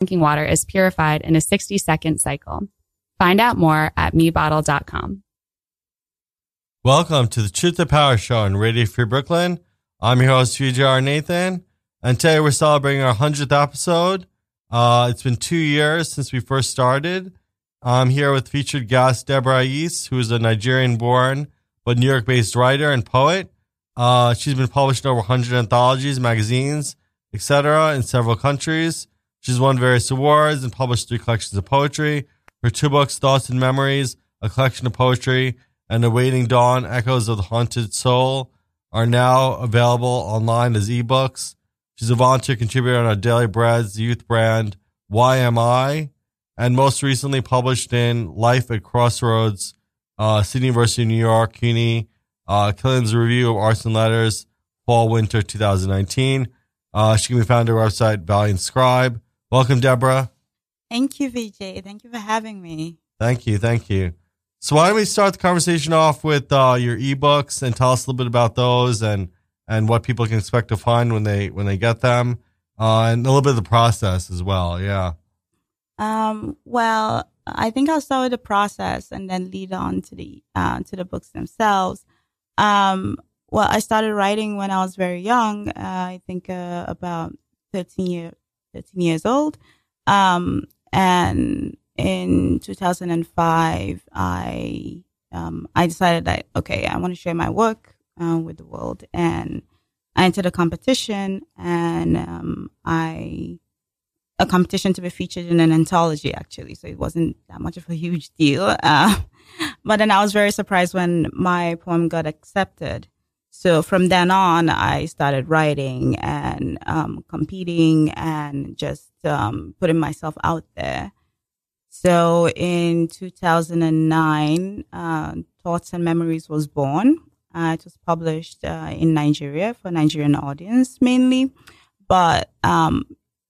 drinking water is purified in a 60 second cycle. Find out more at mebottle.com. Welcome to the Truth to Power Show on Radio Free Brooklyn. I'm your host, VJR Nathan, and today we're celebrating our 100th episode. Uh, it's been two years since we first started. I'm here with featured guest Deborah Ais, who is a Nigerian born but New York based writer and poet. Uh, she's been published in over 100 anthologies, magazines, etc., in several countries. She's won various awards and published three collections of poetry. Her two books, Thoughts and Memories, a collection of poetry, and Awaiting Dawn, Echoes of the Haunted Soul, are now available online as ebooks. She's a volunteer contributor on our Daily Bread's youth brand, YMI, and most recently published in Life at Crossroads, uh, City University, of New York, CUNY, uh, Killens Review of Arts and Letters, Fall Winter 2019. Uh, she can be found at our website, Valiant Scribe. Welcome, Deborah. Thank you, VJ. Thank you for having me. Thank you. Thank you. So why don't we start the conversation off with uh, your ebooks and tell us a little bit about those and and what people can expect to find when they when they get them, uh, and a little bit of the process as well. Yeah. Um, well, I think I'll start with the process and then lead on to the uh, to the books themselves. Um, well, I started writing when I was very young. Uh, I think uh, about 13, year, 13 years old. Um, and in 2005, I um, I decided that okay, I want to share my work uh, with the world, and I entered a competition, and um, I a competition to be featured in an anthology actually, so it wasn't that much of a huge deal. Uh, but then I was very surprised when my poem got accepted. So from then on, I started writing and um, competing and just um, putting myself out there. So in 2009, uh, Thoughts and Memories was born. Uh, it was published uh, in Nigeria for Nigerian audience mainly, but um,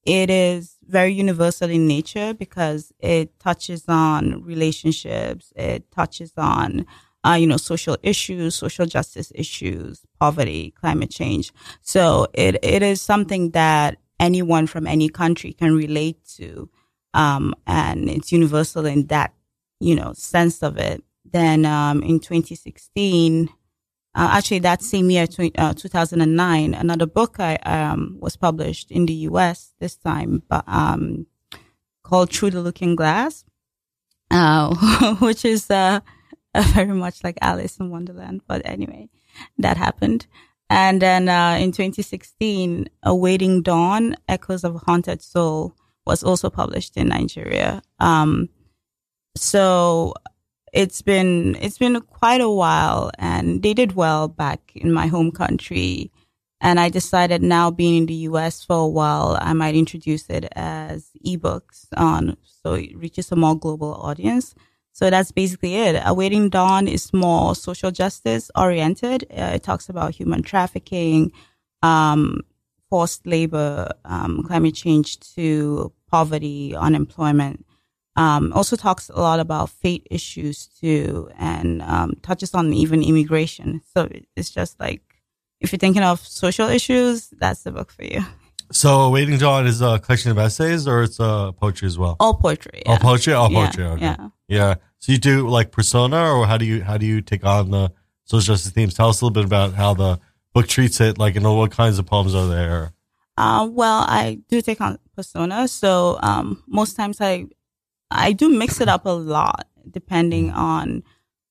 it is very universal in nature because it touches on relationships. It touches on, uh, you know, social issues, social justice issues, poverty, climate change. So it, it is something that anyone from any country can relate to. Um, and it's universal in that, you know, sense of it. Then, um, in 2016, uh, actually that same year, uh, 2009, another book I, um, was published in the U.S. this time, but, um, called Through the Looking Glass, uh, which is, very much like Alice in Wonderland. But anyway, that happened. And then, uh, in 2016, Awaiting Dawn, Echoes of a Haunted Soul, was also published in Nigeria. Um, so it's been it's been quite a while, and they did well back in my home country. And I decided now being in the US for a while, I might introduce it as ebooks on so it reaches a more global audience. So that's basically it. Awaiting Dawn is more social justice oriented. Uh, it talks about human trafficking, um, forced labor, um, climate change to poverty, unemployment. Um, also talks a lot about fate issues too, and um, touches on even immigration. So it's just like if you're thinking of social issues, that's the book for you. So, Waiting Dawn is a collection of essays, or it's uh, poetry as well. All poetry. Yeah. All poetry. All poetry. Yeah, okay. yeah. Yeah. So you do like persona, or how do you how do you take on the social justice themes? Tell us a little bit about how the book treats it. Like, you know, what kinds of poems are there? Uh, well, I do take on persona. So um, most times I I do mix it up a lot depending on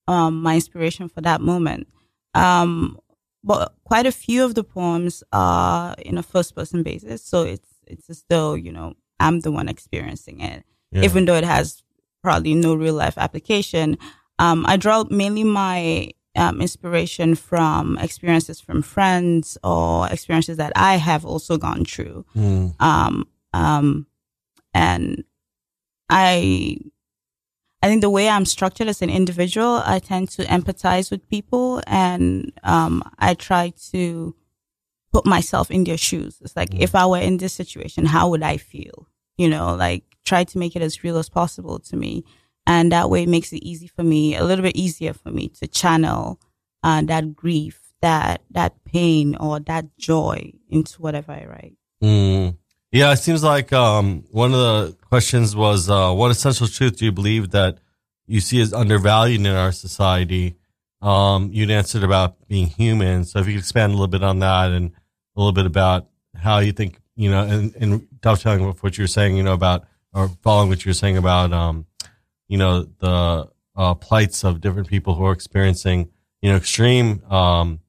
um, my inspiration for that moment. Um, but quite a few of the poems are in a first person basis, so it's it's as though you know I'm the one experiencing it, Yeah. even though it has probably no real life application. Um, I draw mainly my um, inspiration from experiences from friends or experiences that I have also gone through. Mm. Um, um, and I, I think the way I'm structured as an individual, I tend to empathize with people and, um, I try to put myself in their shoes. It's like, if I were in this situation, how would I feel? You know, like try to make it as real as possible to me. And that way it makes it easy for me, a little bit easier for me to channel, uh, that grief, that, that pain or that joy into whatever I write. Mm. Yeah, it seems like um, one of the questions was uh, what essential truth do you believe that you see as undervalued in our society? Um, you'd answered about being human. So if you could expand a little bit on that and a little bit about how you think, you know, and, and dovetailing with what you were saying, you know, about or following what you were saying about, um, you know, the uh, plights of different people who are experiencing, you know, extreme um,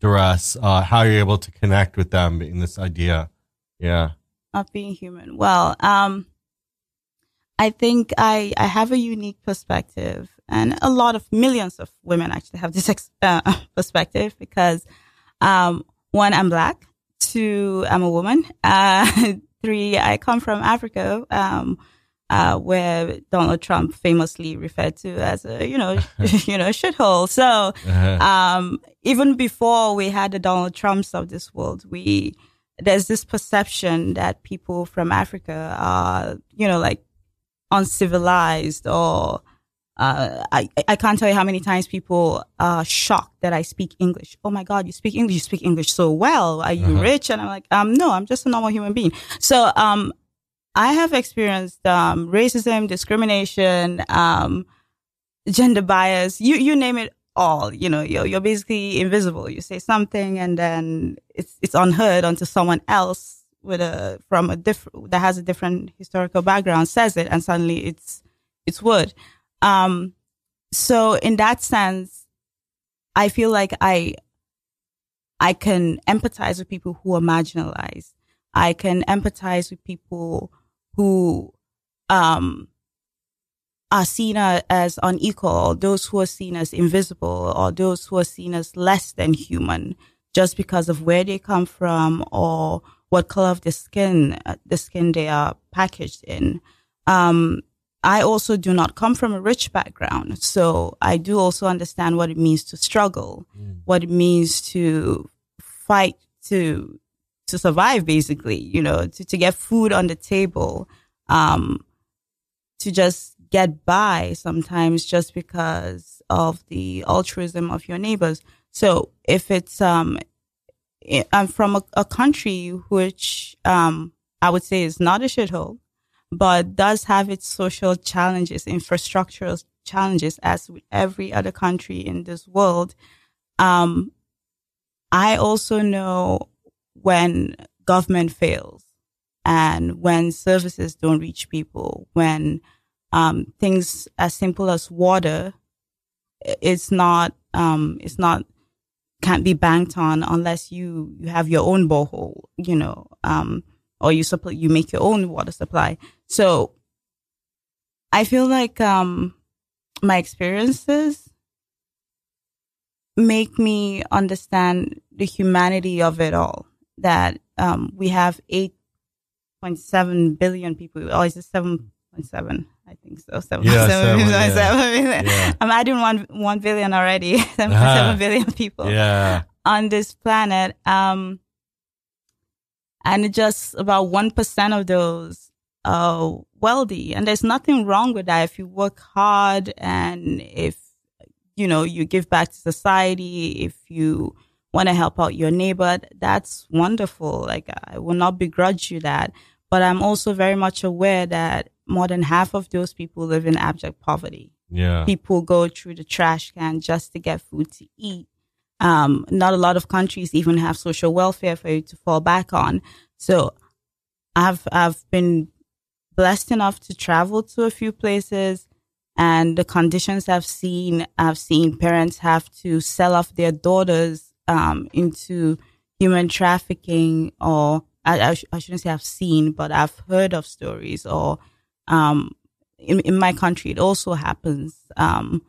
duress, uh, how you're able to connect with them in this idea. Yeah. Of being human. Well, um, I think I, I have a unique perspective and a lot of millions of women actually have this ex- uh, perspective because, um, one, I'm black. Two, I'm a woman. Uh, three, I come from Africa. Um, uh, where Donald Trump famously referred to as a, you know, you know, shithole. So, uh-huh. um, even before we had the Donald Trumps of this world, we, there's this perception that people from Africa are, you know, like uncivilized or, uh, I, I can't tell you how many times people are shocked that I speak English. Oh my God, you speak English. You speak English so well. Are you uh-huh. rich? And I'm like, um, no, I'm just a normal human being. So, um, I have experienced um, racism, discrimination, um, gender bias. You you name it all. You know, you're you're basically invisible. You say something, and then it's it's unheard until someone else with a from a different that has a different historical background says it, and suddenly it's it's wood. Um, so in that sense, I feel like I I can empathize with people who are marginalized. I can empathize with people who um, are seen as unequal, those who are seen as invisible, or those who are seen as less than human just because of where they come from or what color of the skin, uh, the skin they are packaged in. Um, I also do not come from a rich background. So I do also understand what it means to struggle, mm. what it means to fight to to survive basically, you know, to, to get food on the table, um, to just get by sometimes just because of the altruism of your neighbors. So if it's, um, I'm from a, a country which, um, I would say is not a shithole, but does have its social challenges, infrastructural challenges, as with every other country in this world. Um, I also know when government fails and when services don't reach people, when um, things as simple as water, it's not, um, it's not, can't be banked on unless you, you have your own borehole, you know, um, or you supply, you make your own water supply. So I feel like, um, my experiences make me understand the humanity of it all that um, we have 8.7 billion people. Oh, is it 7.7? I think so. 7.7 yeah, seven, yeah. yeah. I'm adding one, 1 billion already. 7.7 uh-huh. billion people yeah. on this planet. Um, and just about 1% of those are wealthy. And there's nothing wrong with that if you work hard and if, you know, you give back to society, if you want to help out your neighbor, that's wonderful. Like I will not begrudge you that. But I'm also very much aware that more than half of those people live in abject poverty. Yeah. People go through the trash can just to get food to eat. Um, not a lot of countries even have social welfare for you to fall back on. So I've, I've been blessed enough to travel to a few places and the conditions I've seen, I've seen parents have to sell off their daughters um, into human trafficking or I, I, sh- I, shouldn't say I've seen, but I've heard of stories or, um, in, in my country, it also happens. Um,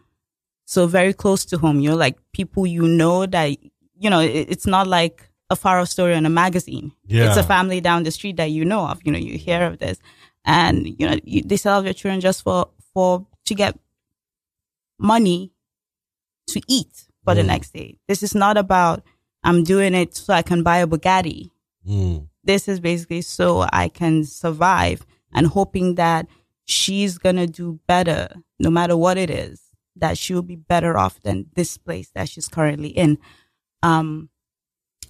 so very close to home, you're like people you know that, you know, it, it's not like a far off story in a magazine. Yeah. It's a family down the street that you know of, you know, you hear of this and, you know, you, they sell their children just for, for, to get money to eat for mm. the next day. This is not about I'm doing it so I can buy a Bugatti. Mm. This is basically so I can survive and hoping that she's going to do better no matter what it is, that she'll be better off than this place that she's currently in. Um,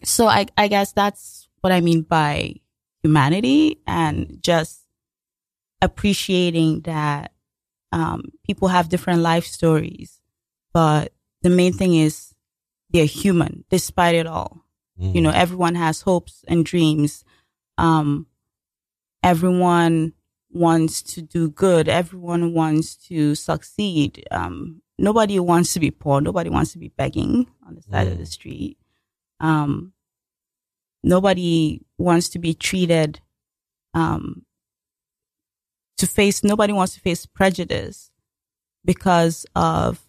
so I, I guess that's what I mean by humanity and just appreciating that um, people have different life stories, but the main thing is they're human despite it all. Mm. You know, everyone has hopes and dreams. Um, everyone wants to do good. Everyone wants to succeed. Um, nobody wants to be poor. Nobody wants to be begging on the side mm. of the street. Um, nobody wants to be treated, um, to face, nobody wants to face prejudice because of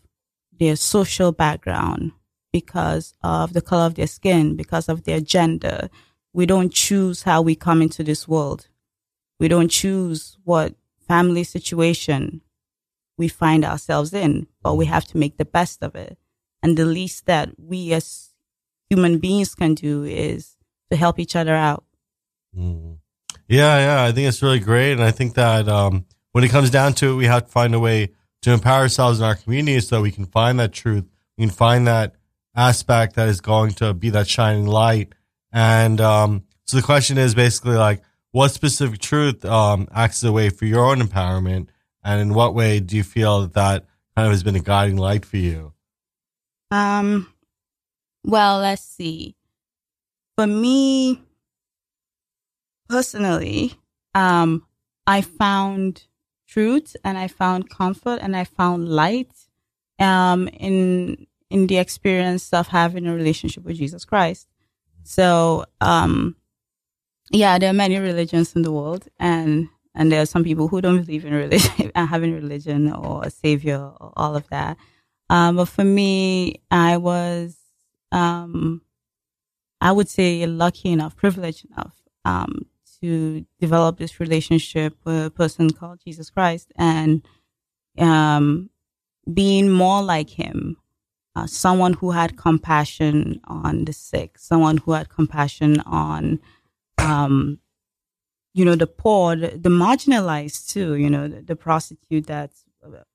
their social background, because of the color of their skin, because of their gender. We don't choose how we come into this world. We don't choose what family situation we find ourselves in, but we have to make the best of it. And the least that we as human beings can do is to help each other out. Mm. Yeah, yeah, I think it's really great. And I think that um, when it comes down to it, we have to find a way to empower ourselves in our community so we can find that truth. We can find that aspect that is going to be that shining light. And um, so the question is basically like, what specific truth um, acts as a way for your own empowerment? And in what way do you feel that that kind of has been a guiding light for you? Um, well, let's see. For me personally, um, I found truth and I found comfort and I found light um, in in the experience of having a relationship with Jesus Christ. So, um, yeah, there are many religions in the world, and and there are some people who don't believe in religion, having religion or a savior or all of that. Um, but for me, I was, um, I would say lucky enough, privileged enough, um, to develop this relationship with a person called Jesus Christ and, um, being more like him, uh, someone who had compassion on the sick, someone who had compassion on, um, you know, the poor, the, the marginalized too, you know, the, the prostitute that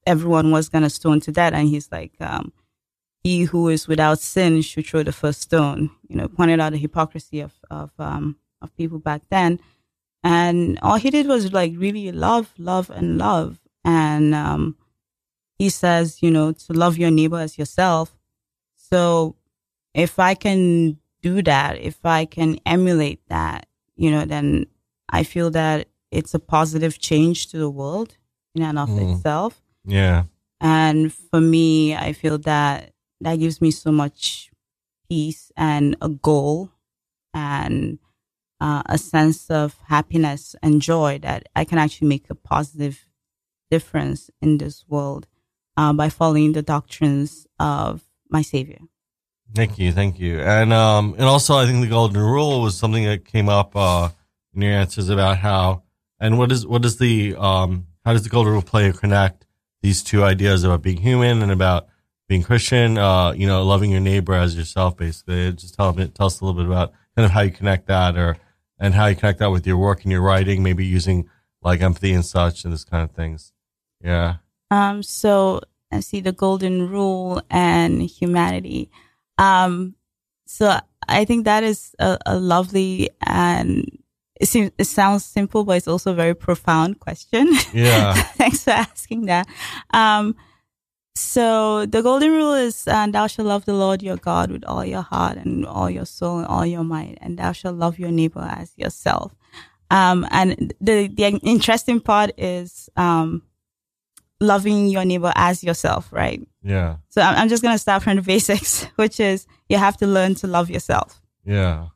everyone was going to stone to death. And he's like, um, he who is without sin should throw the first stone, you know, pointed out the hypocrisy of, of, um, of people back then. And all he did was like really love, love and love. And, um, he says, you know, to love your neighbor as yourself. So if I can do that, if I can emulate that, you know, then I feel that it's a positive change to the world in and of mm. itself. Yeah. And for me, I feel that that gives me so much peace and a goal and uh, a sense of happiness and joy that I can actually make a positive difference in this world uh, by following the doctrines of my Savior. Thank you, thank you, and um, and also I think the golden rule was something that came up uh, in your answers about how and what is what is the um how does the golden rule play or connect these two ideas about being human and about being Christian? Uh, you know, loving your neighbor as yourself, basically. Just tell me, tell us a little bit about kind of how you connect that, or and how you connect that with your work and your writing, maybe using like empathy and such and this kind of things. Yeah. Um. So I see the golden rule and humanity. Um. So I think that is a, a lovely and it seems it sounds simple, but it's also a very profound question. Yeah. Thanks for asking that. Um, so the golden rule is, uh, thou shalt love the Lord your God with all your heart and all your soul and all your might, and thou shalt love your neighbor as yourself. Um, and the, the interesting part is, um, loving your neighbor as yourself, right? Yeah. So I'm, I'm just going to start from the basics, which is you have to learn to love yourself. Yeah.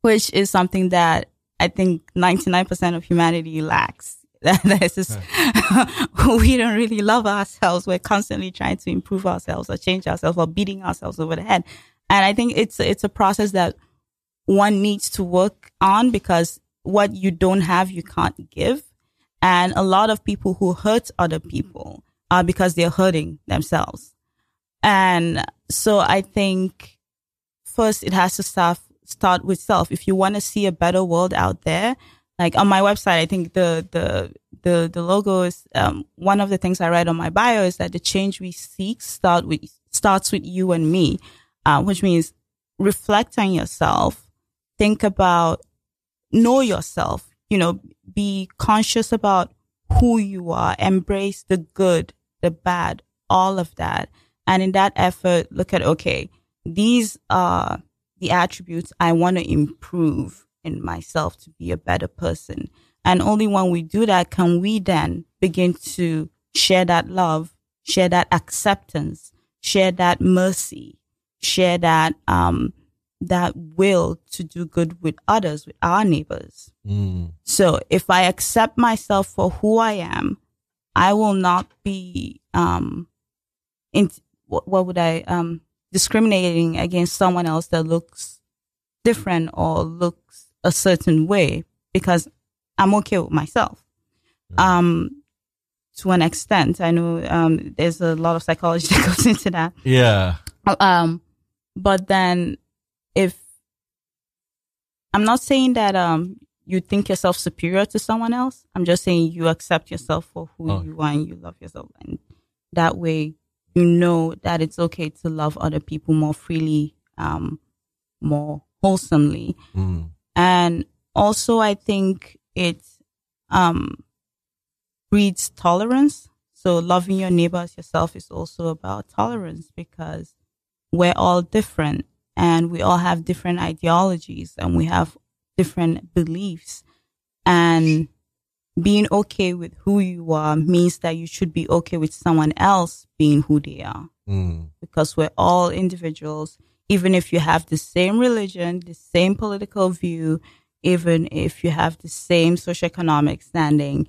Which is something that I think 99% of humanity lacks. That's just, we don't really love ourselves. We're constantly trying to improve ourselves or change ourselves or beating ourselves over the head. And I think it's, it's a process that one needs to work on because what you don't have, you can't give. And a lot of people who hurt other people are because they're hurting themselves. And so I think first it has to start start with self. If you want to see a better world out there, like on my website, I think the the the the logo is um, one of the things I write on my bio is that the change we seek start with starts with you and me, uh, which means reflect on yourself, think about know yourself, you know, be conscious about who you are, embrace the good, the bad, all of that. And in that effort, look at, okay, these are the attributes I want to improve in myself to be a better person. And only when we do that can we then begin to share that love, share that acceptance, share that mercy, share that, um, that will to do good with others, with our neighbors. Mm. So if I accept myself for who I am, I will not be, um, in, what, what would I, um, discriminating against someone else that looks different or looks a certain way because I'm okay with myself. Um, to an extent, I know, um, there's a lot of psychology that goes into that. Yeah. Um, but then if I'm not saying that, um, you think yourself superior to someone else. I'm just saying you accept yourself for who Oh. you are and you love yourself. And that way you know that it's okay to love other people more freely, um, more wholesomely. Mm. And also I think it, um, breeds tolerance. So loving your neighbor as yourself is also about tolerance because we're all different and we all have different ideologies and we have different beliefs. And being okay with who you are means that you should be okay with someone else being who they are Mm. because we're all individuals. Even if you have the same religion, the same political view, even if you have the same socioeconomic standing,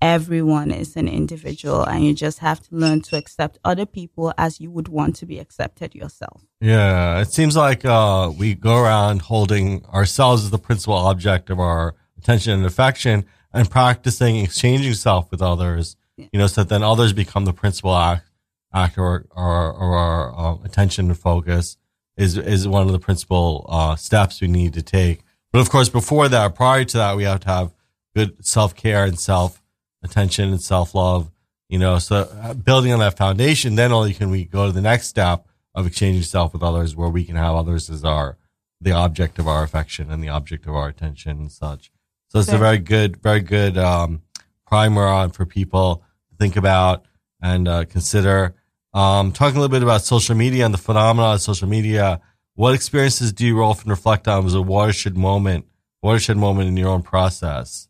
everyone is an individual and you just have to learn to accept other people as you would want to be accepted yourself. Yeah, it seems like uh, we go around holding ourselves as the principal object of our attention and affection and practicing exchanging self with others, you know, so that then others become the principal act, act or, or, or our um, attention and focus is, is one of the principal uh, steps we need to take. But of course, before that, prior to that, we have to have good self care and self attention and self love, you know, so uh, building on that foundation, then only can we go to the next step of exchanging self with others where we can have others as our the object of our affection and the object of our attention and such. So it's a very good very good um, primer on for people to think about and uh, consider. Um, talking a little bit about social media and the phenomena of social media what experiences do you often reflect on? As a watershed moment watershed moment in your own process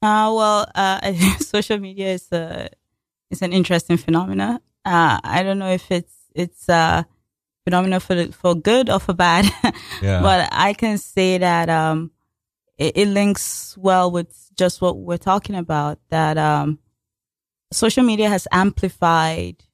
Uh, well, uh, social media is a is an interesting phenomena. Uh, I don't know if it's it's a phenomena for the- for good or for bad, Yeah. but I can say that um, it, it links well with just what we're talking about. That um, social media has amplified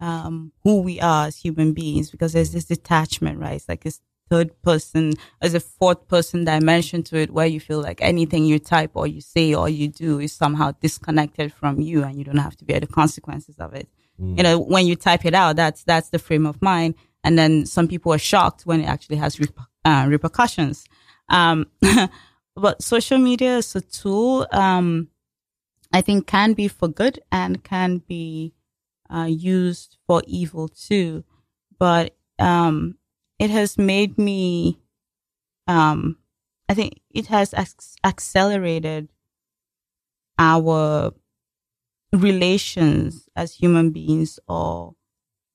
um, who we are as human beings because there's this detachment, right? It's like this third person, as a fourth person dimension to it where you feel like anything you type or you say or you do is somehow disconnected from you and you don't have to bear the consequences of it. You know, when you type it out, that's, that's the frame of mind. And then some people are shocked when it actually has uh, repercussions. Um, but social media is a tool, um, I think can be for good and can be uh, used for evil too. But um, it has made me, um, I think it has ac- accelerated our relations as human beings or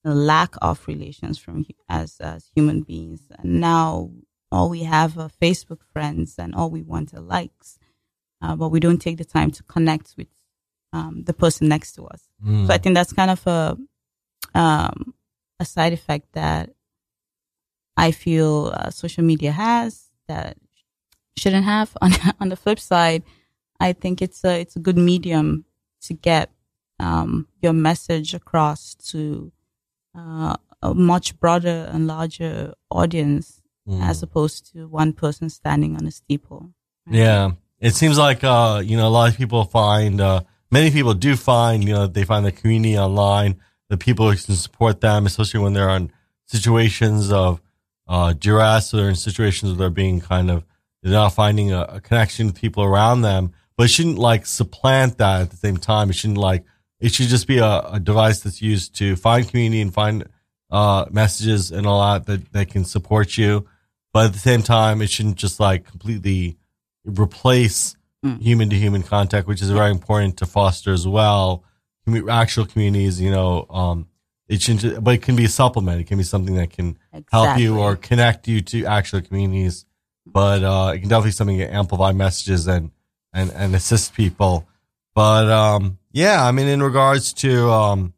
the lack of relations from as as human beings. And now all we have are Facebook friends, and all we want are likes, uh, but we don't take the time to connect with um, the person next to us. Mm. So I think that's kind of a um, a side effect that I feel uh, social media has that shouldn't have. On on the flip side, I think it's a it's a good medium to get um, your message across to uh, a much broader and larger audience Mm. as opposed to one person standing on a steeple. Yeah. It seems like, uh, you know, a lot of people find, uh, many people do find, you know, they find the community online, the people who can support them, especially when they're in situations of, uh, duress or they're in situations where they're being kind of, they're not finding a, a connection with people around them, but it shouldn't like supplant that at the same time. It shouldn't like, it should just be a, a device that's used to find community and find, uh, messages and all that, that, that can support you. But at the same time, it shouldn't just like completely replace human to human contact, which is very important to foster as well. Actual communities, you know, um, it should, but it can be a supplement. It can be something that can help you or connect you to actual communities. But uh, it can definitely something to amplify messages and and and assist people. But um, yeah, I mean, in regards to um,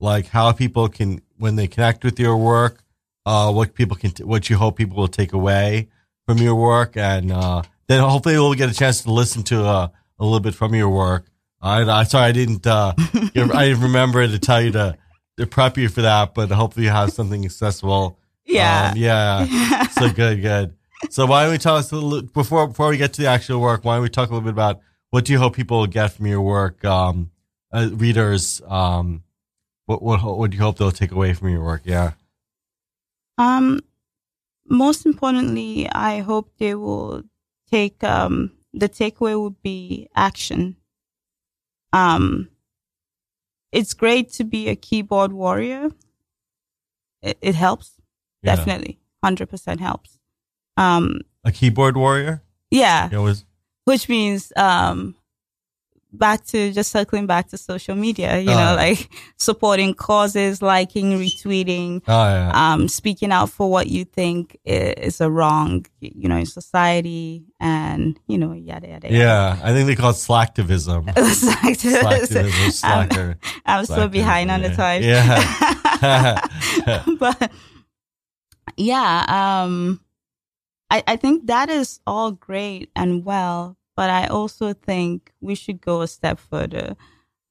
like how people can when they connect with your work, uh, what people can, what you hope people will take away from your work, and uh, then hopefully we'll get a chance to listen to uh, a little bit from your work. I, I sorry I didn't uh, I didn't remember to tell you to, to prep you for that, but hopefully you have something accessible. Yeah. Um, yeah. so good, good. So why don't we tell us a little, before before we get to the actual work? Why don't we talk a little bit about what do you hope people will get from your work, um, uh, readers? Um, what what what do you hope they'll take away from your work? Yeah, Um, most importantly, I hope they will take um the takeaway would be action. Um, it's great to be a keyboard warrior. It, it helps Yeah. definitely, hundred percent helps. Um, a keyboard warrior. yeah, It was which means um back to just circling back to social media you Oh, know like supporting causes liking retweeting oh yeah, um speaking out for what you think is a wrong you know in society and you know yada yada yada. yeah. I think they call it slacktivism. Slacktivism. Slacktivism, I'm. I'm so behind on the yeah. times Yeah. but yeah, um, I, I think that is all great and well, but I also think we should go a step further.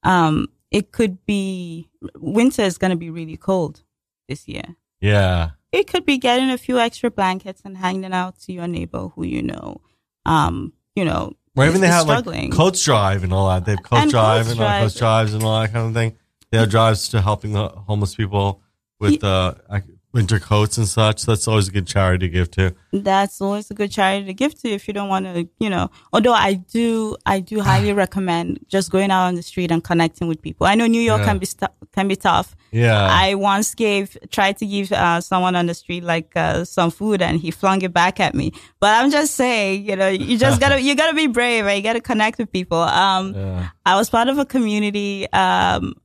Um, it could be winter is going to be really cold this year. yeah, It could be getting a few extra blankets and hanging out to your neighbor who you know, um, you know, or even they have struggling. like coach drive and all that. They have coach And drive coach and all drive. coach drives and all that kind of thing. They have drives to helping the homeless people with uh, ac- winter coats and such. That's always a good charity to give to. that's always a good charity to give to if you don't want to, you know. Although I do, I do highly recommend just going out on the street and connecting with people. I know New York Yeah. can be stu- can be tough. Yeah, I once gave tried to give uh, someone on the street like uh, some food and he flung it back at me. But I'm just saying, you know, you just gotta you gotta be brave. and You gotta connect with people. Um, yeah. I was part of a community. Um,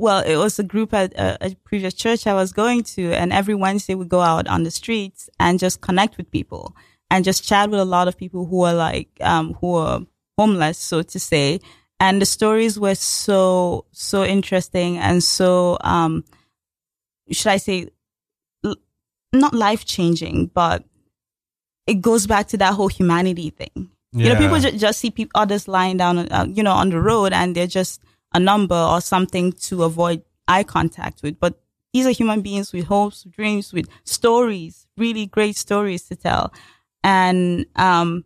well, it was a group at a, a previous church I was going to, and every Wednesday we go out on the streets and just connect with people and just chat with a lot of people who are like, um, who are homeless, so to say. And the stories were so, so interesting and so, um, should I say, not life changing, but it goes back to that whole humanity thing. You know, people ju- just see people, others lying down, uh, you know, on the road and they're just a number or something to avoid eye contact with. But these are human beings with hopes, dreams, with stories, really great stories to tell. And, um,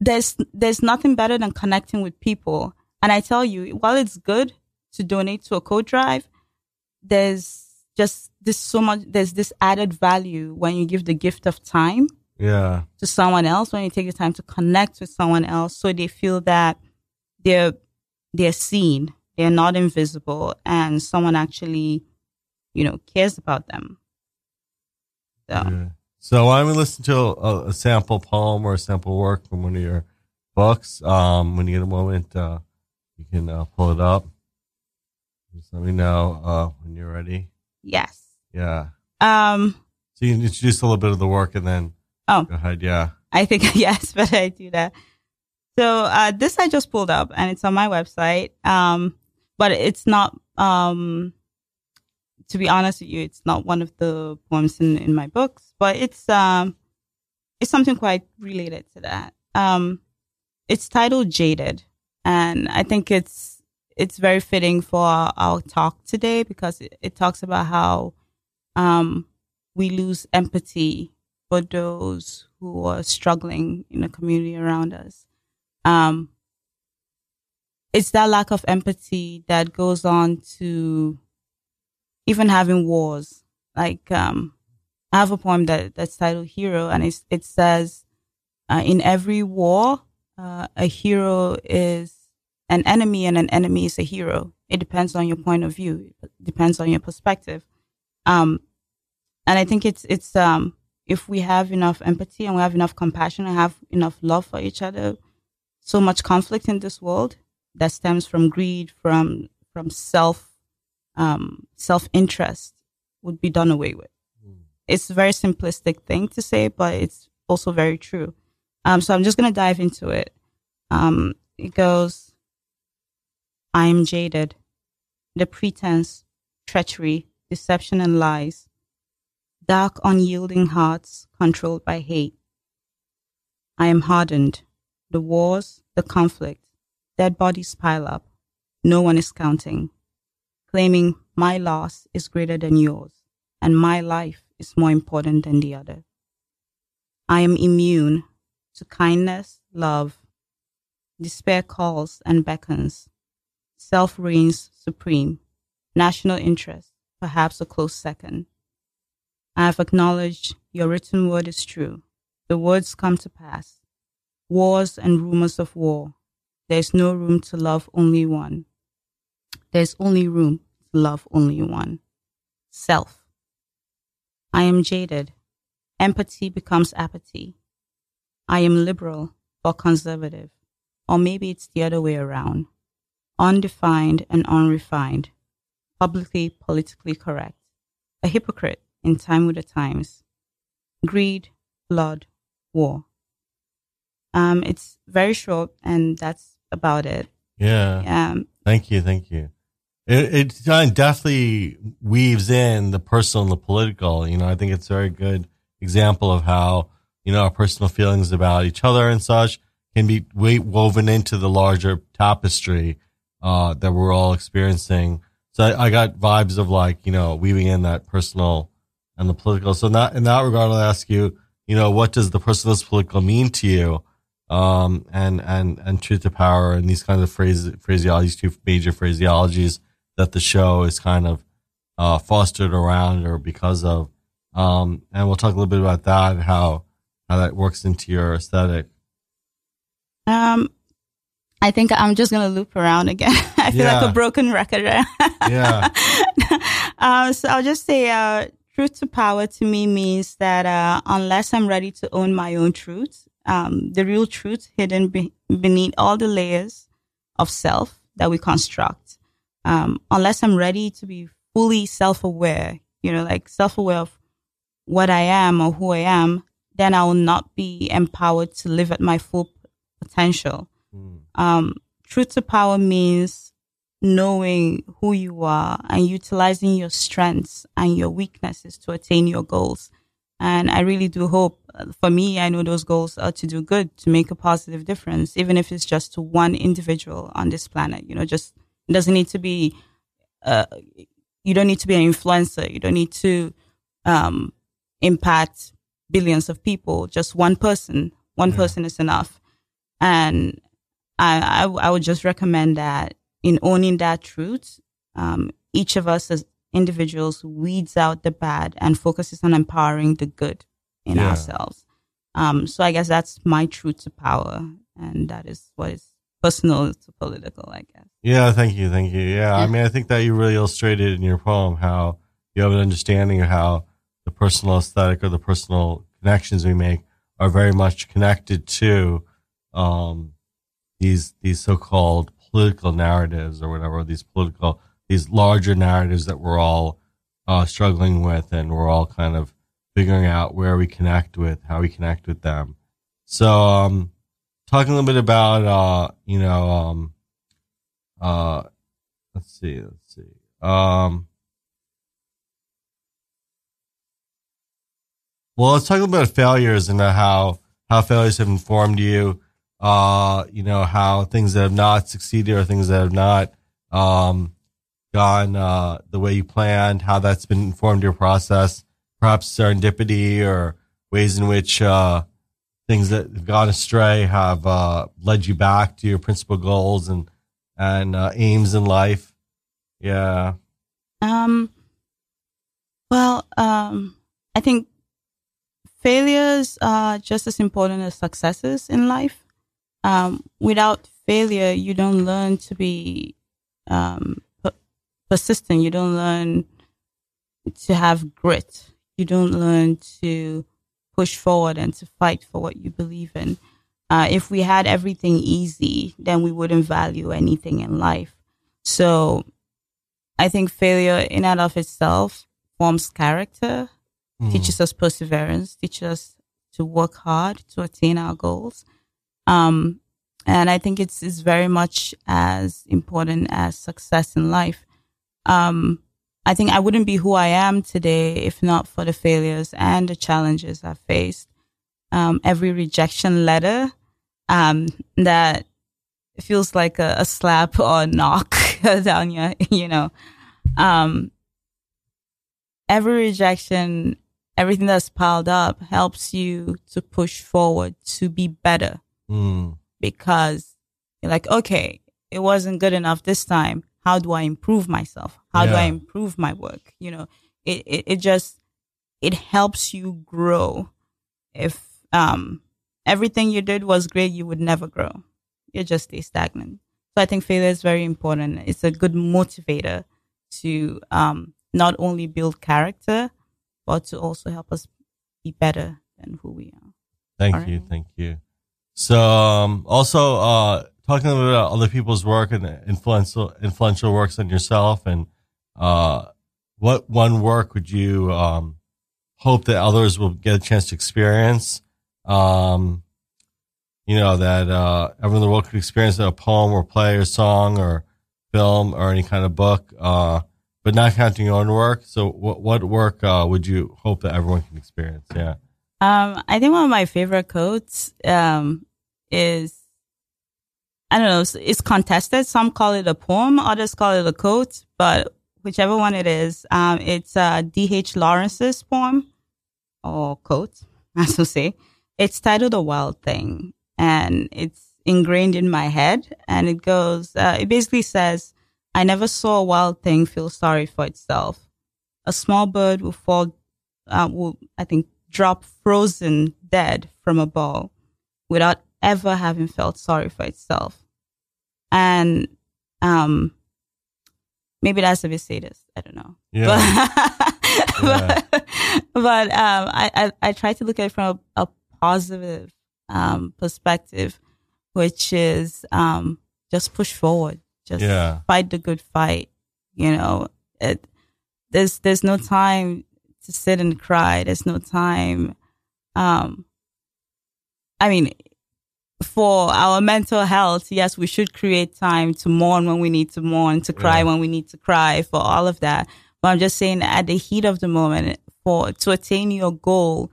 there's, there's nothing better than connecting with people. And I tell you, while it's good to donate to a code drive, there's just this so much, there's this added value when you give the gift of time yeah, to someone else when you take the time to connect with someone else so they feel that they're they're seen they're not invisible and someone actually you know cares about them so yeah. So why don't we listen to a, a sample poem or a sample work from one of your books? Um, when you get a moment, uh, you can uh, pull it up. Just let me know uh, when you're ready. yes Yeah. um So you can introduce a little bit of the work and then Oh. go ahead. Yeah. i think yes but i do that so uh this i just pulled up and it's on my website. Um but it's not um to be honest with you it's not one of the poems in in my books but it's um it's something quite related to that. Um it's titled jaded. And i think it's it's very fitting for our, our talk today because it, it talks about how um we lose empathy for those who are struggling in the community around us. Um, it's that lack of empathy that goes on to even having wars. Like, um, I have a poem that, that's titled Hero, and it says, uh, in every war, uh, a hero is an enemy and an enemy is a hero. It depends on your point of view. It depends on your perspective. Um, and I think it's, it's, um, if we have enough empathy and we have enough compassion and have enough love for each other, so much conflict in this world that stems from greed, from from self um, self interest would be done away with. Mm. It's a very simplistic thing to say, but it's also very true. Um, so I'm just gonna dive into it. Um, it goes, I am jaded. The pretense, treachery, deception, and lies. Dark, unyielding hearts controlled by hate. I am hardened. The wars, the conflict, dead bodies pile up. No one is counting, claiming my loss is greater than yours and my life is more important than the other. I am immune to kindness, love. Despair calls and beckons. Self reigns supreme. National interest, perhaps a close second. I have acknowledged your written word is true. The words come to pass. Wars and rumors of war. There is no room to love only one. There is only room to love only one. Self. I am jaded. Empathy becomes apathy. I am liberal or conservative. Or maybe it's the other way around. Undefined and unrefined. Publicly politically correct. A hypocrite in time with the times. Greed, blood, war. Um, it's very short, and that's about it. Yeah. Um, thank you. Thank you. It, it definitely weaves in the personal and the political. You know, I think it's a very good example of how, you know, our personal feelings about each other and such can be woven into the larger tapestry uh, that we're all experiencing. So I, I, got vibes of like, you know, weaving in that personal and the political. So in that, in that regard, I'll ask you, you know, what does the personal political mean to you? Um, and, and, and truth to power and these kinds of phrase, phraseologies, two major phraseologies that the show is kind of, uh, fostered around or because of. Um, and we'll talk a little bit about that and how, how that works into your aesthetic. Um, I think I'm just gonna loop around again. I feel yeah. like a broken record. yeah. uh, so I'll just say, uh, truth to power to me means that uh, unless I'm ready to own my own truth, um, the real truth hidden be- beneath all the layers of self that we construct, um, unless I'm ready to be fully self-aware, you know, like self-aware of what I am or who I am, then I will not be empowered to live at my full potential. Mm. Um, truth to power means knowing who you are and utilizing your strengths and your weaknesses to attain your goals. And I really do hope uh, for me, I know those goals are to do good, to make a positive difference, even if it's just to one individual on this planet. You know, just it doesn't need to be, uh, you don't need to be an influencer. You don't need to, um, impact billions of people. Just one person, one yeah. person is enough. And I, I, I would just recommend that in owning that truth, um, each of us as individuals weeds out the bad and focuses on empowering the good in yeah. ourselves. Um, so I guess that's my truth to power, and that is what is personal to political, I guess. Yeah, thank you, thank you. Yeah, I mean, I think that you really illustrated in your poem how you have an understanding of how the personal aesthetic or the personal connections we make are very much connected to um, these these so-called political narratives or whatever, these political, these larger narratives that we're all uh, struggling with and we're all kind of figuring out where we connect with, how we connect with them. So, um, talking a little bit about, uh, you know, um, uh, let's see, let's see. Um, well, let's talk about failures and how, how failures have informed you uh, you know, how things that have not succeeded or things that have not um, gone uh, the way you planned, how that's been informed your process, perhaps serendipity or ways in which uh, things that have gone astray have uh, led you back to your principal goals and and uh, aims in life. Yeah. Um. Well, um, I think failures are just as important as successes in life um, without failure, you don't learn to be um, persistent. You don't learn to have grit. You don't learn to push forward and to fight for what you believe in. Uh, if we had everything easy, then we wouldn't value anything in life. So I think failure in and of itself forms character, mm. teaches us perseverance, teaches us to work hard to attain our goals. Um, and I think it's, it's very much as important as success in life. Um, I think I wouldn't be who I am today if not for the failures and the challenges I faced. Um, every rejection letter, um, that feels like a, a slap or a knock down your, you know, um, every rejection, everything that's piled up helps you to push forward to be better mm. because you're like, okay, it wasn't good enough this time. How do I improve myself? How yeah. do I improve my work? You know, it, it, it just, it helps you grow. If, um, everything you did was great, you would never grow. You just stay stagnant. So I think failure is very important. It's a good motivator to, um, not only build character, but to also help us be better than who we are. Thank All you. Right? Thank you. So, um, also, uh, talking about other people's work and influential, influential works on yourself and, uh, what one work would you, um, hope that others will get a chance to experience? Um, you know, that, uh, everyone in the world could experience a poem or play or song or film or any kind of book. Uh, but not counting your own work. So, what what work uh, would you hope that everyone can experience? Yeah. Um, I think one of my favorite quotes um, is I don't know. It's, contested. Some call it a poem, others call it a quote. But whichever one it is, um, it's uh, D.H. Lawrence's poem or quote, as should say. It's titled "A Wild Thing," and it's ingrained in my head. And it goes. Uh, it basically says I never saw a wild thing feel sorry for itself. A small bird will fall, uh, will, I think, drop frozen dead from a ball without ever having felt sorry for itself. And, um, maybe that's a bit sadist. I don't know. Yeah. But, yeah. but, but um, I, I, I, try to look at it from a, a positive um, perspective, which is um, just push forward. Just yeah. fight the good fight. You know, it, there's there's no time to sit and cry. There's no time. Um, I mean, for our mental health, yes, we should create time to mourn when we need to mourn, to cry yeah. when we need to cry, for all of that. But I'm just saying, at the heat of the moment, for to attain your goal,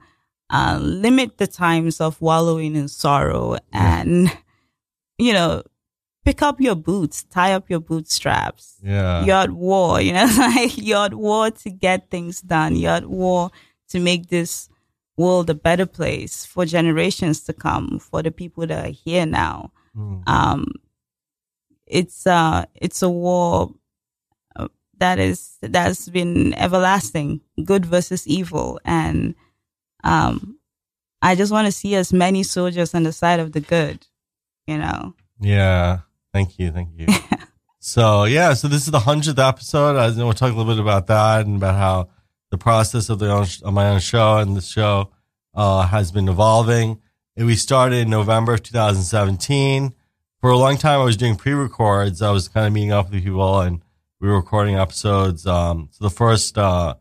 uh, limit the times of wallowing in sorrow, and you know, pick up your boots, tie up your bootstraps. Yeah. You're at war, you know, like you're at war to get things done. You're at war to make this world a better place for generations to come, for the people that are here now. Mm. Um, it's, uh, it's a war uh, that is, that's been everlasting, good versus evil. And, um, I just want to see as many soldiers on the side of the good, you know? Yeah. Thank you. Thank you. so yeah, so this is the hundredth episode. I know we'll talk a little bit about that and about how the process of the my own show and the show uh, has been evolving. And we started in November of 2017. For a long time, I was doing pre-records. I was kind of meeting up with people and we were recording episodes. Um, so the first uh,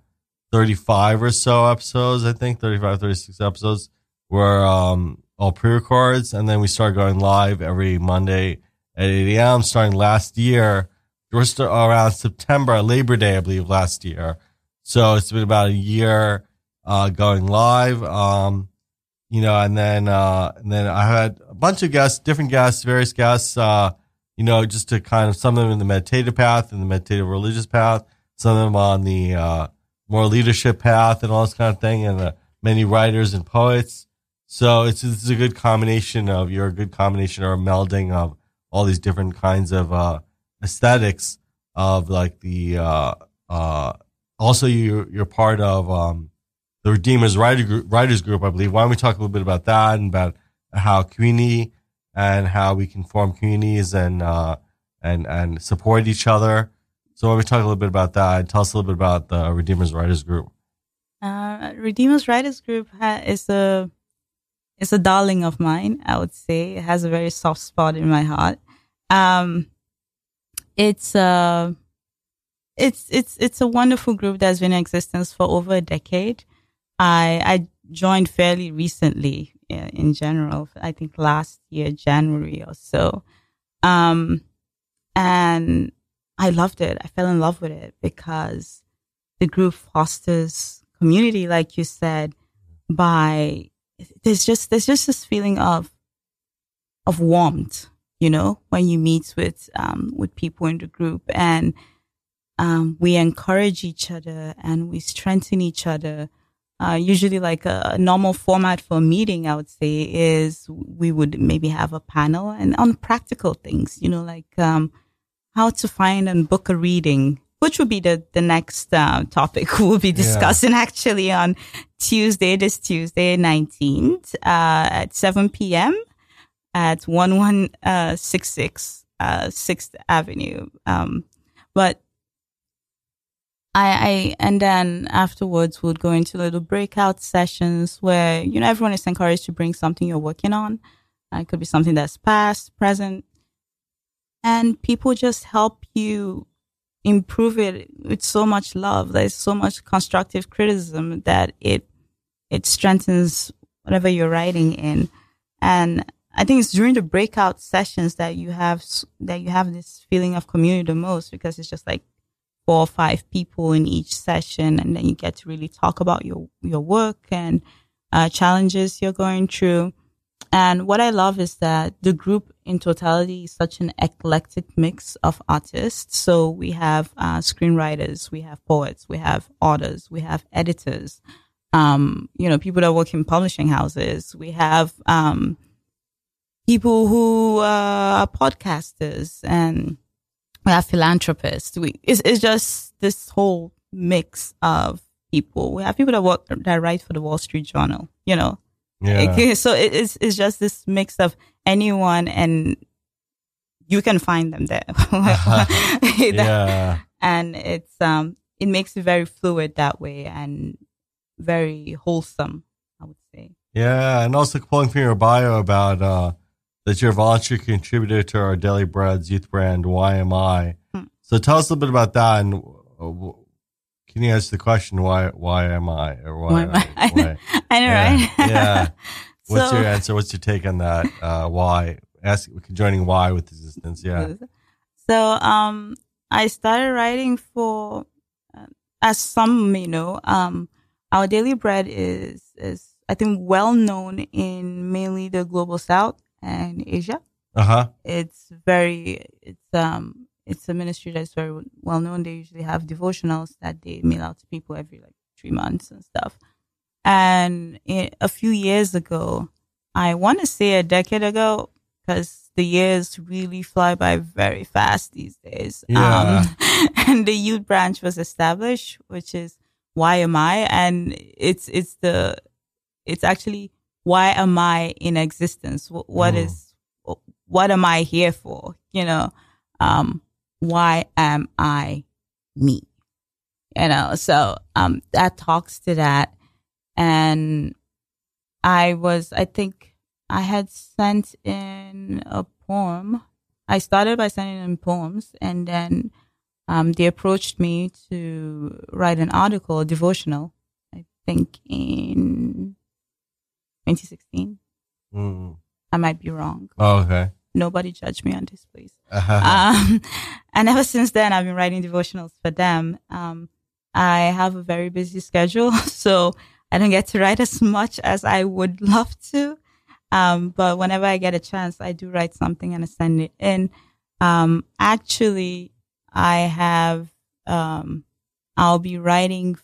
35 or so episodes, I think 35, 36 episodes were um, all pre-records, and then we started going live every Monday at 8 a.m. starting last year. Just around September, Labor Day, I believe, last year. So it's been about a year uh, going live. Um, you know, and then uh, and then I had a bunch of guests, different guests, various guests. Uh, you know, just to kind of some of them in the meditative path and the meditative religious path, some of them on the uh, more leadership path and all this kind of thing, and uh, many writers and poets. So it's it's a good combination of you're a good combination or a melding of all these different kinds of uh, aesthetics of like the uh, uh, also you you're part of um, the Redeemers writer group, writers group, I believe. Why don't we talk a little bit about that and about how community and how we can form communities and uh, and and support each other. So why don't we talk a little bit about that and tell us a little bit about the Redeemers writers group. Uh, Redeemers Writers Group ha- is a is a darling of mine. I would say it has a very soft spot in my heart. Um, it's uh, it's it's it's a wonderful group that's been in existence for over a decade. I I joined fairly recently. In general, I think last year January or so, um, and I loved it. I fell in love with it because the group fosters community, like you said, by there's just there's just this feeling of of warmth, you know, when you meet with um, with people in the group, and um, we encourage each other and we strengthen each other. Uh, usually, like a, a normal format for a meeting, I would say is we would maybe have a panel and on practical things, you know, like um, how to find and book a reading, which would be the, the next uh, topic we'll be discussing actually on Tuesday, this Tuesday, 19th, uh, at 7 p.m. at 1166 uh, 6th Avenue. Um, but I, I, and then afterwards we'll go into little breakout sessions where, you know, everyone is encouraged to bring something you're working on. Uh, it could be something that's past, present, and people just help you improve it with so much love. There's so much constructive criticism that it it strengthens whatever you're writing in. And I think it's during the breakout sessions that you have that you have this feeling of community the most because it's just like four or five people in each session, and then you get to really talk about your your work and uh, challenges you're going through. And what I love is that the group in totality is such an eclectic mix of artists. So we have uh, screenwriters, we have poets, we have authors, we have editors, um, you know, people that work in publishing houses. We have um, people who uh, are podcasters and we have philanthropists. We, it's, it's just this whole mix of people. We have people that work, that write for the Wall Street Journal, you know, Yeah. Okay, so it- it's it's just this mix of anyone and you can find them there. yeah. And it's um it makes it very fluid that way and very wholesome, I would say. Yeah. And also pulling from your bio about uh, that you're a volunteer contributor to our Daily Bread's youth brand, YMI. Hmm. So tell us a little bit about that. And uh, can you answer the question, why, why am I? Or why? Why am I? I know, I know Yeah, right? yeah. What's So- your answer? What's your take on that? Uh, why? Ask joining why with resistance. Yeah. So um I started writing for uh, as some may know, um our daily bread is is I think well known in mainly the global south and Asia. Uh huh. it's very it's um it's a ministry that's very well known they usually have devotionals that they mail out to people every like three months and stuff and a few years ago i want to say a decade ago because the years really fly by very fast these days Yeah. um, and the youth branch was established which is why am i and it's it's the it's actually why am i in existence Wh- what Mm. is what am I here for? You know, um, why am I me? You know, so, um, that talks to that. And I was, I think I had sent in a poem. I started by sending in poems and then, um, they approached me to write an article, a devotional, I think in 2016. Mm. I might be wrong. Oh, okay. Nobody judge me on this, please. Um, and ever since then, I've been writing devotionals for them. Um, I have a very busy schedule, so I don't get to write as much as I would love to. Um, but whenever I get a chance, I do write something and I send it in. Um, actually, I have, um, I'll be writing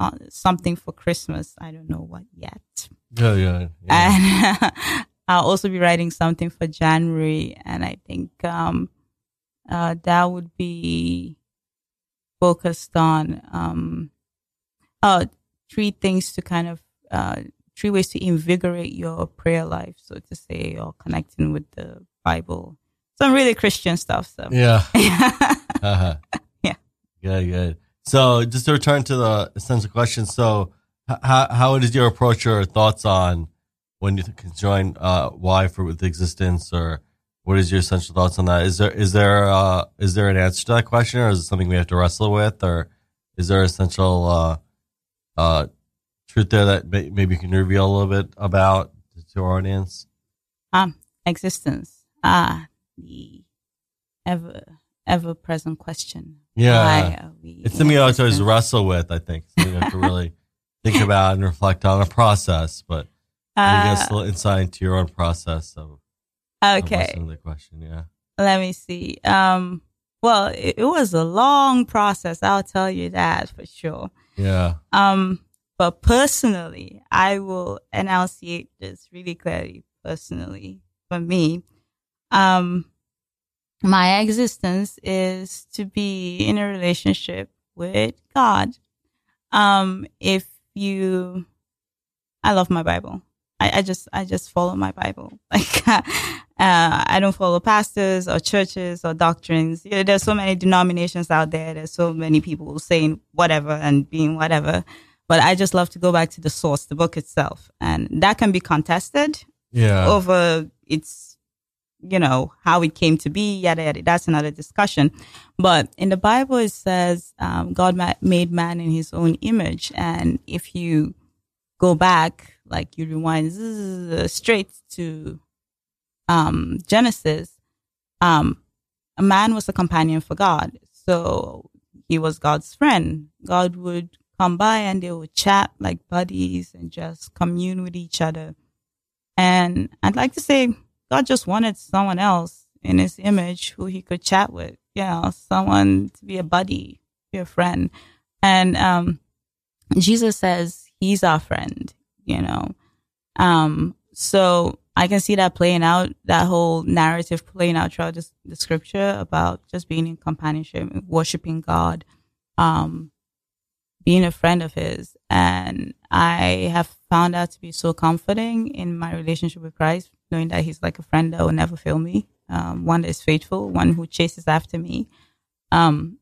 uh, something for Christmas. I don't know what yet. yeah, yeah. yeah. And I'll also be writing something for January. And I think, um, uh, that would be focused on, um, uh, three things to kind of, uh, three ways to invigorate your prayer life, so to say, or connecting with the Bible. Some really Christian stuff. So, yeah. Uh-huh. Yeah. Good, good. So just to return to the essential question. So how how did you approach or thoughts on when you can join uh, why for with existence or what is your essential thoughts on that? Is there is there uh, is there an answer to that question, or is it something we have to wrestle with, or is there an essential uh, uh, truth there that may, maybe you can reveal a little bit about to our audience? Um, existence. Ah, the ever ever present question. Yeah, it's something you always wrestle with. I think you have to really think about and reflect on a process, but uh, you get a little insight into your own process of Okay. the question, yeah. Let me see. Um, well, it, it, was a long process. I'll tell you that for sure. Yeah. Um, but personally, I will enunciate this really clearly. Personally, for me, um, my existence is to be in a relationship with God. Um, if you, I love my Bible. I, I just, I just follow my Bible. Like, uh, I don't follow pastors or churches or doctrines. You know, there's so many denominations out there. There's so many people saying whatever and being whatever. But I just love to go back to the source, the book itself. And that can be contested yeah. over its, you know, how it came to be, yada, yada. That's another discussion. But in the Bible, it says, um, God ma- made man in his own image. And if you go back, like you rewind straight to um, Genesis, um, a man was a companion for God. So he was God's friend. God would come by and they would chat like buddies and just commune with each other. And I'd like to say God just wanted someone else in his image who he could chat with, you know, someone to be a buddy, be a friend. And, um, Jesus says he's our friend, you know. Um, so I can see that playing out, that whole narrative playing out throughout the, the scripture about just being in companionship, worshiping God, um, being a friend of his. And I have found that to be so comforting in my relationship with Christ, knowing that he's like a friend that will never fail me. Um, one that is faithful, one who chases after me. Um,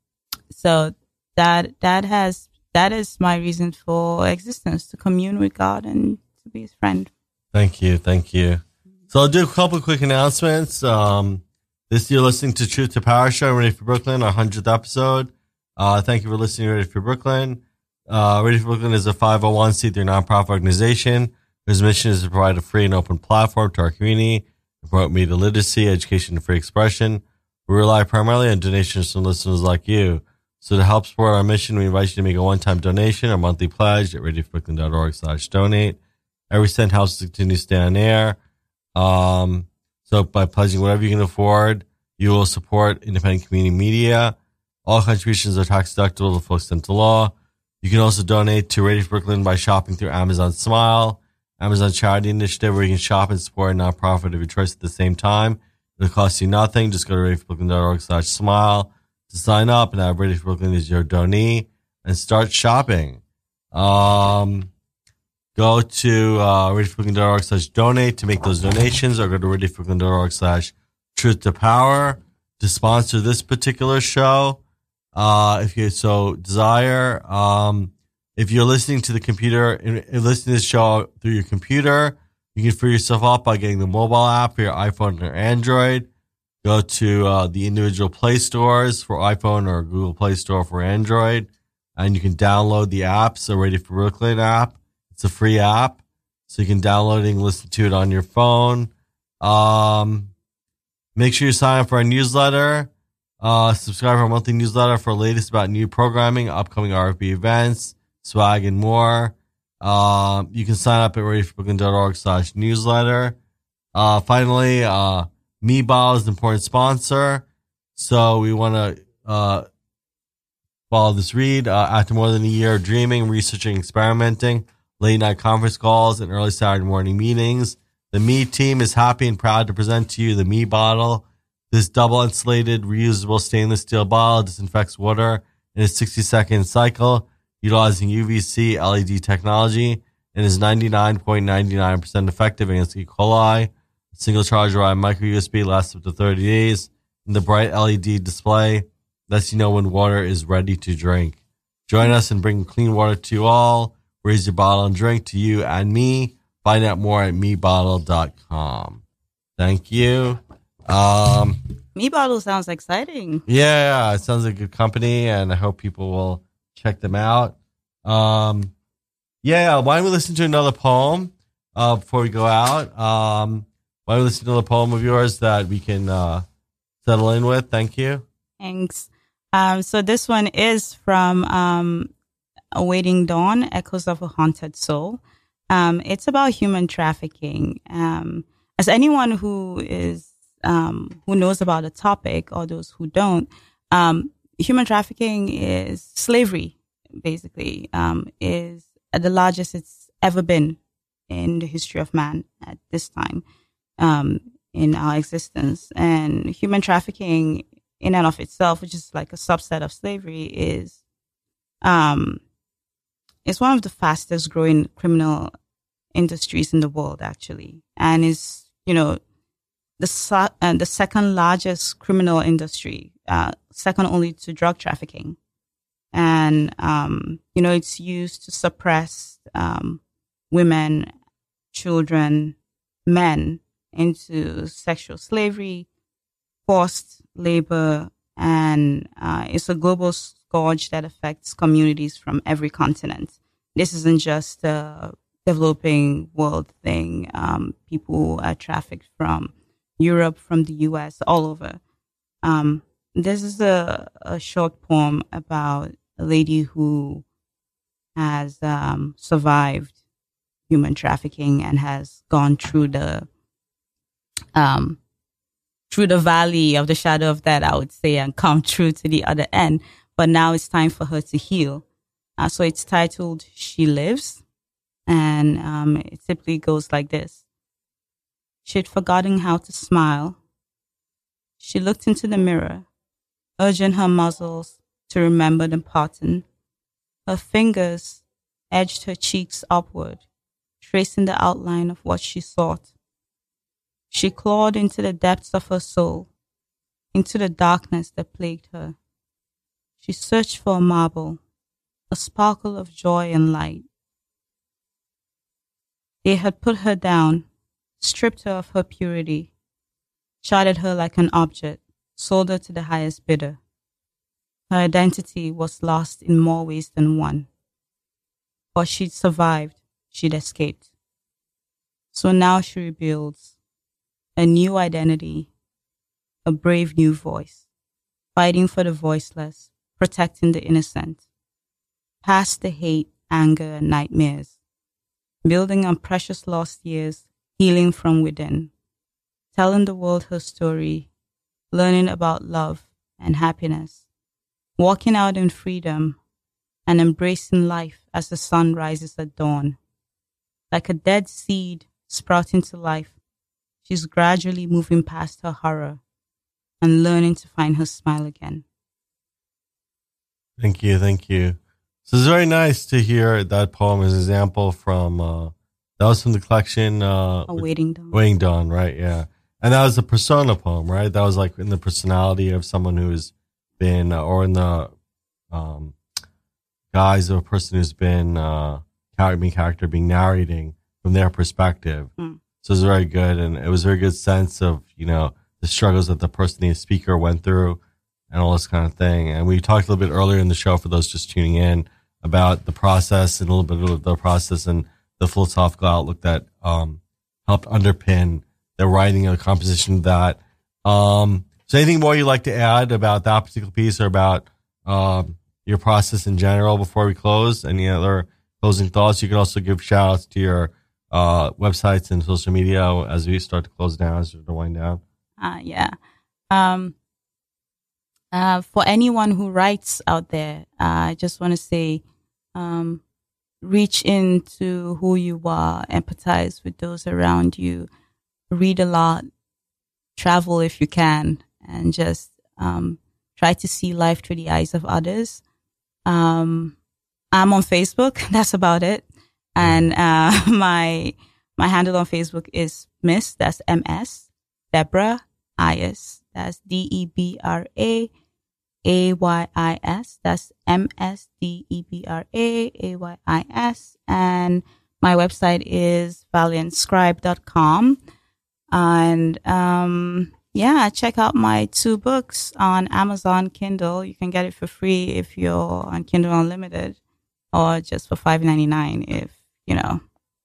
so that, that has that is my reason for existence to commune with God and to be his friend. Thank you. Thank you. So I'll do a couple quick announcements. Um, this year, listening to Truth to Power Show, Radio Free Brooklyn, our 100th episode. Uh, thank you for listening to Radio Free Brooklyn. Uh, Radio Free Brooklyn is a 501c3 nonprofit organization whose mission is to provide a free and open platform to our community promote media literacy, education, and free expression. We rely primarily on donations from listeners like you. So to help support our mission, we invite you to make a one-time donation or monthly pledge at radiofreebrooklyn.org slash donate. Every cent helps to continue to stay on air. Um, so by pledging whatever you can afford, you will support independent community media. All contributions are tax deductible to full extent to law. You can also donate to Radio Brooklyn by shopping through Amazon Smile, Amazon Charity Initiative, where you can shop and support a nonprofit of your choice at the same time. It'll cost you nothing. Just go to radiofreebrooklyn.org slash smile to sign up and Radio Free Brooklyn as your donee and start shopping. Um, go to uh, radiofreebrooklyn.org slash donate to make those donations or go to radiofreebrooklyn.org slash truth to power to sponsor this particular show. Uh, if you so desire, um, if you're listening to the computer and listening to this show through your computer, you can free yourself up by getting the mobile app for your iPhone or Android. Go to uh, the individual Play stores for iPhone or Google Play Store for Android, and you can download the apps. The Radio Free Brooklyn app. It's a free app, so you can download it and listen to it on your phone. Um, make sure you sign up for our newsletter. Uh, subscribe to our monthly newsletter for latest about new programming, upcoming RFB events, swag, and more. Um, you can sign up at radiofreebrooklyn.org slash newsletter. Uh, finally, uh, MeBottle is an important sponsor. So we want to uh, follow this read. Uh, after more than a year of dreaming, researching, experimenting, late night conference calls, and early Saturday morning meetings, the Me team is happy and proud to present to you the MeBottle. This double insulated, reusable stainless steel bottle disinfects water in a 60 second cycle utilizing UVC LED technology and is 99.99% effective against E. coli Single charge ride micro USB lasts up to 30 days. And the bright LED display lets you know when water is ready to drink. Join us in bringing clean water to you all. raise your bottle and drink to you and me. Find out more at mebottle.com. Thank you. Um, Me Bottle sounds exciting. yeah, it sounds like a good company, and I hope people will check them out. Um, yeah, why don't we listen to another poem uh, before we go out? Um, why don't we listen to another poem of yours that we can uh, settle in with? Thank you. Thanks. Um, so this one is from um, Awaiting Dawn, Echoes of a Haunted Soul. Um, it's about human trafficking. Um, as anyone who is um, who knows about the topic, or those who don't, um, human trafficking is slavery. Basically, um, is the largest it's ever been in the history of man at this time um, in our existence. And human trafficking, in and of itself, which is like a subset of slavery, is um, it's one of the fastest growing criminal industries in the world, actually, and is you know the uh, the second largest criminal industry, uh, second only to drug trafficking, and um, you know it's used to suppress um, women, children, men into sexual slavery, forced labor, and uh, it's a global scourge that affects communities from every continent. This isn't just a developing world thing. Um, people are trafficked from Europe, from the US, all over. Um, this is a, a short poem about a lady who has um, survived human trafficking and has gone through the um, through the valley of the shadow of death, I would say, and come through to the other end. But now it's time for her to heal. Uh, so it's titled "She Lives," and um, it simply goes like this. She'd forgotten how to smile. She looked into the mirror, urging her muscles to remember the pattern. Her fingers edged her cheeks upward, tracing the outline of what she sought. She clawed into the depths of her soul, into the darkness that plagued her. She searched for a marble, a sparkle of joy and light. They had put her down, stripped her of her purity, charted her like an object, sold her to the highest bidder. Her identity was lost in more ways than one. But she'd survived, she'd escaped. So now she rebuilds a new identity, a brave new voice, fighting for the voiceless, protecting the innocent, past the hate, anger, and nightmares, building on precious lost years, healing from within, telling the world her story, learning about love and happiness, walking out in freedom, and embracing life as the sun rises at dawn. Like a dead seed sprouting to life, she's gradually moving past her horror and learning to find her smile again. Thank you, thank you. So it's very nice to hear that poem as an example from uh, that was from the collection uh, Awaiting dawn. Waiting Dawn, right? Yeah, and that was a persona poem, right? That was like in the personality of someone who's been, uh, or in the um, guise of a person who's been uh, character, being character, being narrating from their perspective. Mm. So it was very good, and it was a very good sense of you know the struggles that the person, the speaker, went through, and all this kind of thing. And we talked a little bit earlier in the show for those just tuning in about the process and a little bit of the process and the philosophical outlook that um, helped underpin the writing and the composition of that. Um, so anything more you'd like to add about that particular piece or about um, your process in general before we close? Any other closing thoughts? You can also give shout outs to your uh, websites and social media as we start to close down, as we to wind down. Uh, yeah. Um, uh, for anyone who writes out there, uh, I just want to say, um, reach into who you are, empathize with those around you, read a lot, travel if you can, and just um, try to see life through the eyes of others. Um, I'm on Facebook. That's about it. And uh, my my handle on Facebook is Miss. That's M S Debra Ayis. That's D E B R A A Y I S. That's M S D E B R A A Y I S. And my website is valiantscribe.com. And, um, yeah, check out my two books on Amazon Kindle. You can get it for free if you're on Kindle Unlimited or just for five ninety nine if, you know,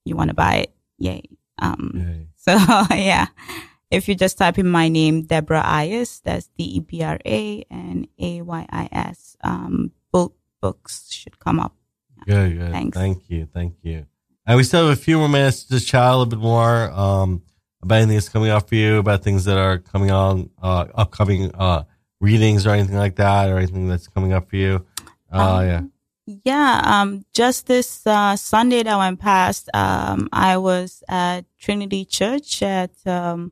you want to buy it. Yay. Um, Yay. so yeah, if you just type in my name, Debra Ayis, that's D E B R A and A Y I S, um, both books should come up. Good, good. Thanks. Thank you, thank you. And we still have a few more minutes to chat a little bit more um, about anything that's coming up for you, about things that are coming on, uh, upcoming uh, readings or anything like that, or anything that's coming up for you. Uh, Um, yeah. Yeah, um, just this uh, Sunday that went past, um, I was at Trinity Church at um,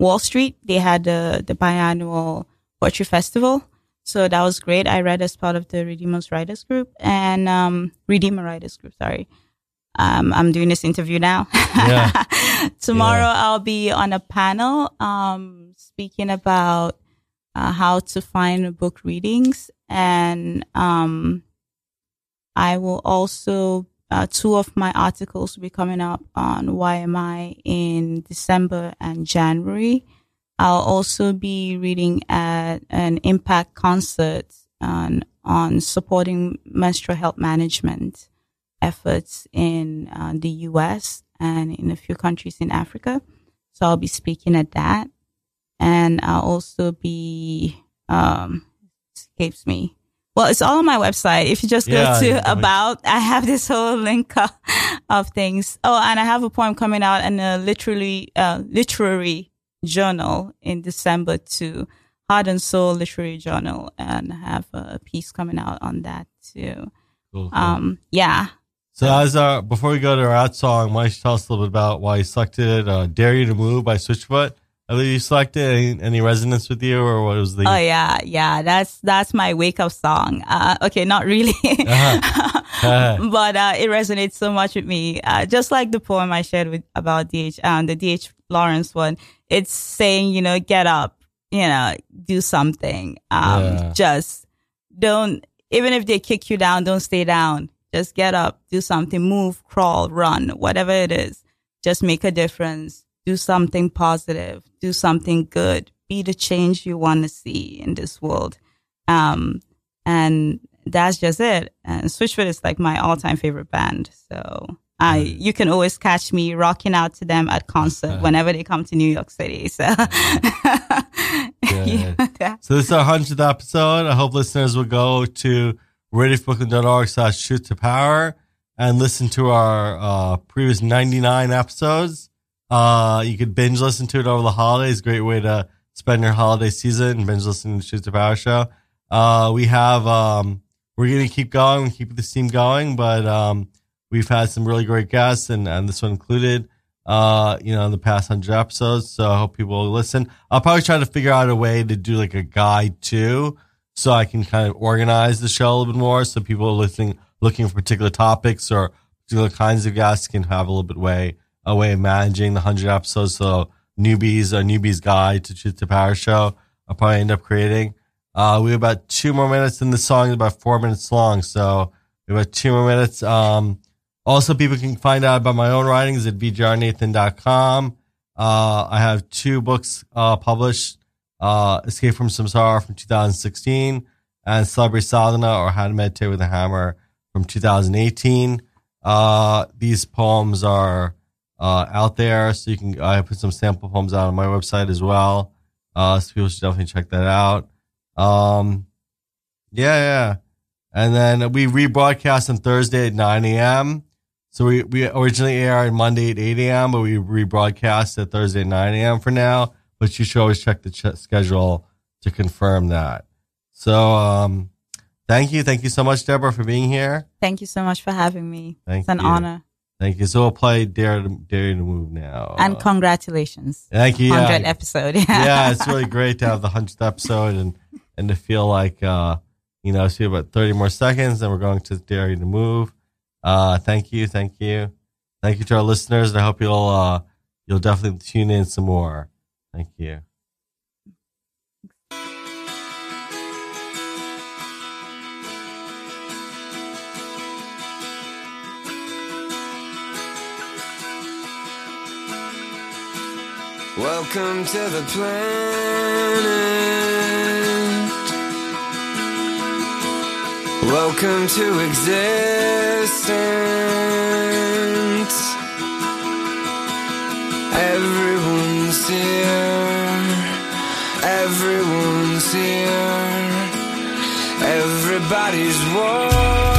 Wall Street. They had the the biannual poetry festival, so that was great. I read as part of the Redeemers Writers Group and um, Redeemer Writers Group. Sorry, um, I'm doing this interview now. Yeah. Tomorrow Yeah. I'll be on a panel um, speaking about uh, how to find book readings and. Um, I will also, uh, two of my articles will be coming up on YMI in December and January. I'll also be reading at an impact concert on, on supporting menstrual health management efforts in uh, the US and in a few countries in Africa. So I'll be speaking at that. And I'll also be, um, escapes me. Well, it's all on my website. If you just go to yeah, about, I have this whole link of, of things. Oh, and I have a poem coming out in a literally, uh, literary journal in December too. Heart and Soul Literary Journal and have a piece coming out on that too. Cool, cool. Um, yeah. So, as our, before we go to our out song, why don't you tell us a little bit about why you selected uh, Dare You to Move by Switchfoot? I believe you selected any, any resonance with you, or what was the. Oh yeah, yeah. That's that's my wake up song. Uh, okay, not really, Uh-huh. but uh, it resonates so much with me. Uh, just like the poem I shared with about DH, um, the DH Lawrence one. It's saying, you know, get up, you know, do something. Um, Yeah. just don't. Even if they kick you down, don't stay down. Just get up, do something, move, crawl, run, whatever it is. Just make a difference. Do something positive. Do something good. Be the change you want to see in this world. Um, and that's just it. And Switchfoot is like my all time favorite band. So I, you can always catch me rocking out to them at concert whenever they come to New York City. So, yeah. So this is our hundredth episode. I hope listeners will go to radiofreebrooklyn.org slash truth to power and listen to our uh, previous 99 episodes. Uh, you could binge listen to it over the holidays. Great way to spend your holiday season. Binge listening to Truth to Power show. Uh, we have, um, we're going to keep going keep this team going, but, um, we've had some really great guests and, and this one included, uh, you know, in the past hundred episodes. So I hope people will listen. I'll probably try to figure out a way to do like a guide too, so I can kind of organize the show a little bit more. So people are listening, looking for particular topics or particular kinds of guests can have a little bit way, a way of managing the hundred episodes. So newbies, a newbies guide to Truth to Power show, I'll probably end up creating. Uh, we have about two more minutes in the song, is about four minutes long. So we have about two more minutes. Um, also, people can find out about my own writings at vgrnathan.com. Uh, I have two books uh, published uh, Escape from Samsara from 2016 and Celebrity Sadhana or How to Meditate with a Hammer from 2018. Uh, these poems are uh, out there, so you can. I put some sample poems out on my website as well. Uh, so people should definitely check that out. Um, yeah, yeah. And then we rebroadcast on Thursday at 9 a.m. So we, we originally aired Monday at 8 a.m., but we rebroadcast at Thursday at 9 a.m. for now. But you should always check the ch- schedule to confirm that. So, um, thank you. Thank you so much, Deborah, for being here. Thank you so much for having me. Thank it's an you. honor. Thank you. So we'll play Dare to, Dare to Move now. And congratulations. thank you. 100 Yeah. episode. yeah, yeah. it's really great to have the hundredth episode and and to feel like uh, you know, see about thirty more seconds, and we're going to dare to move. Uh, thank you, thank you, thank you to our listeners. And I hope you'll uh, you'll definitely tune in some more. Thank you. Welcome to the planet. Welcome to existence. Everyone Everyone's here. Everyone's here. Everybody's warm.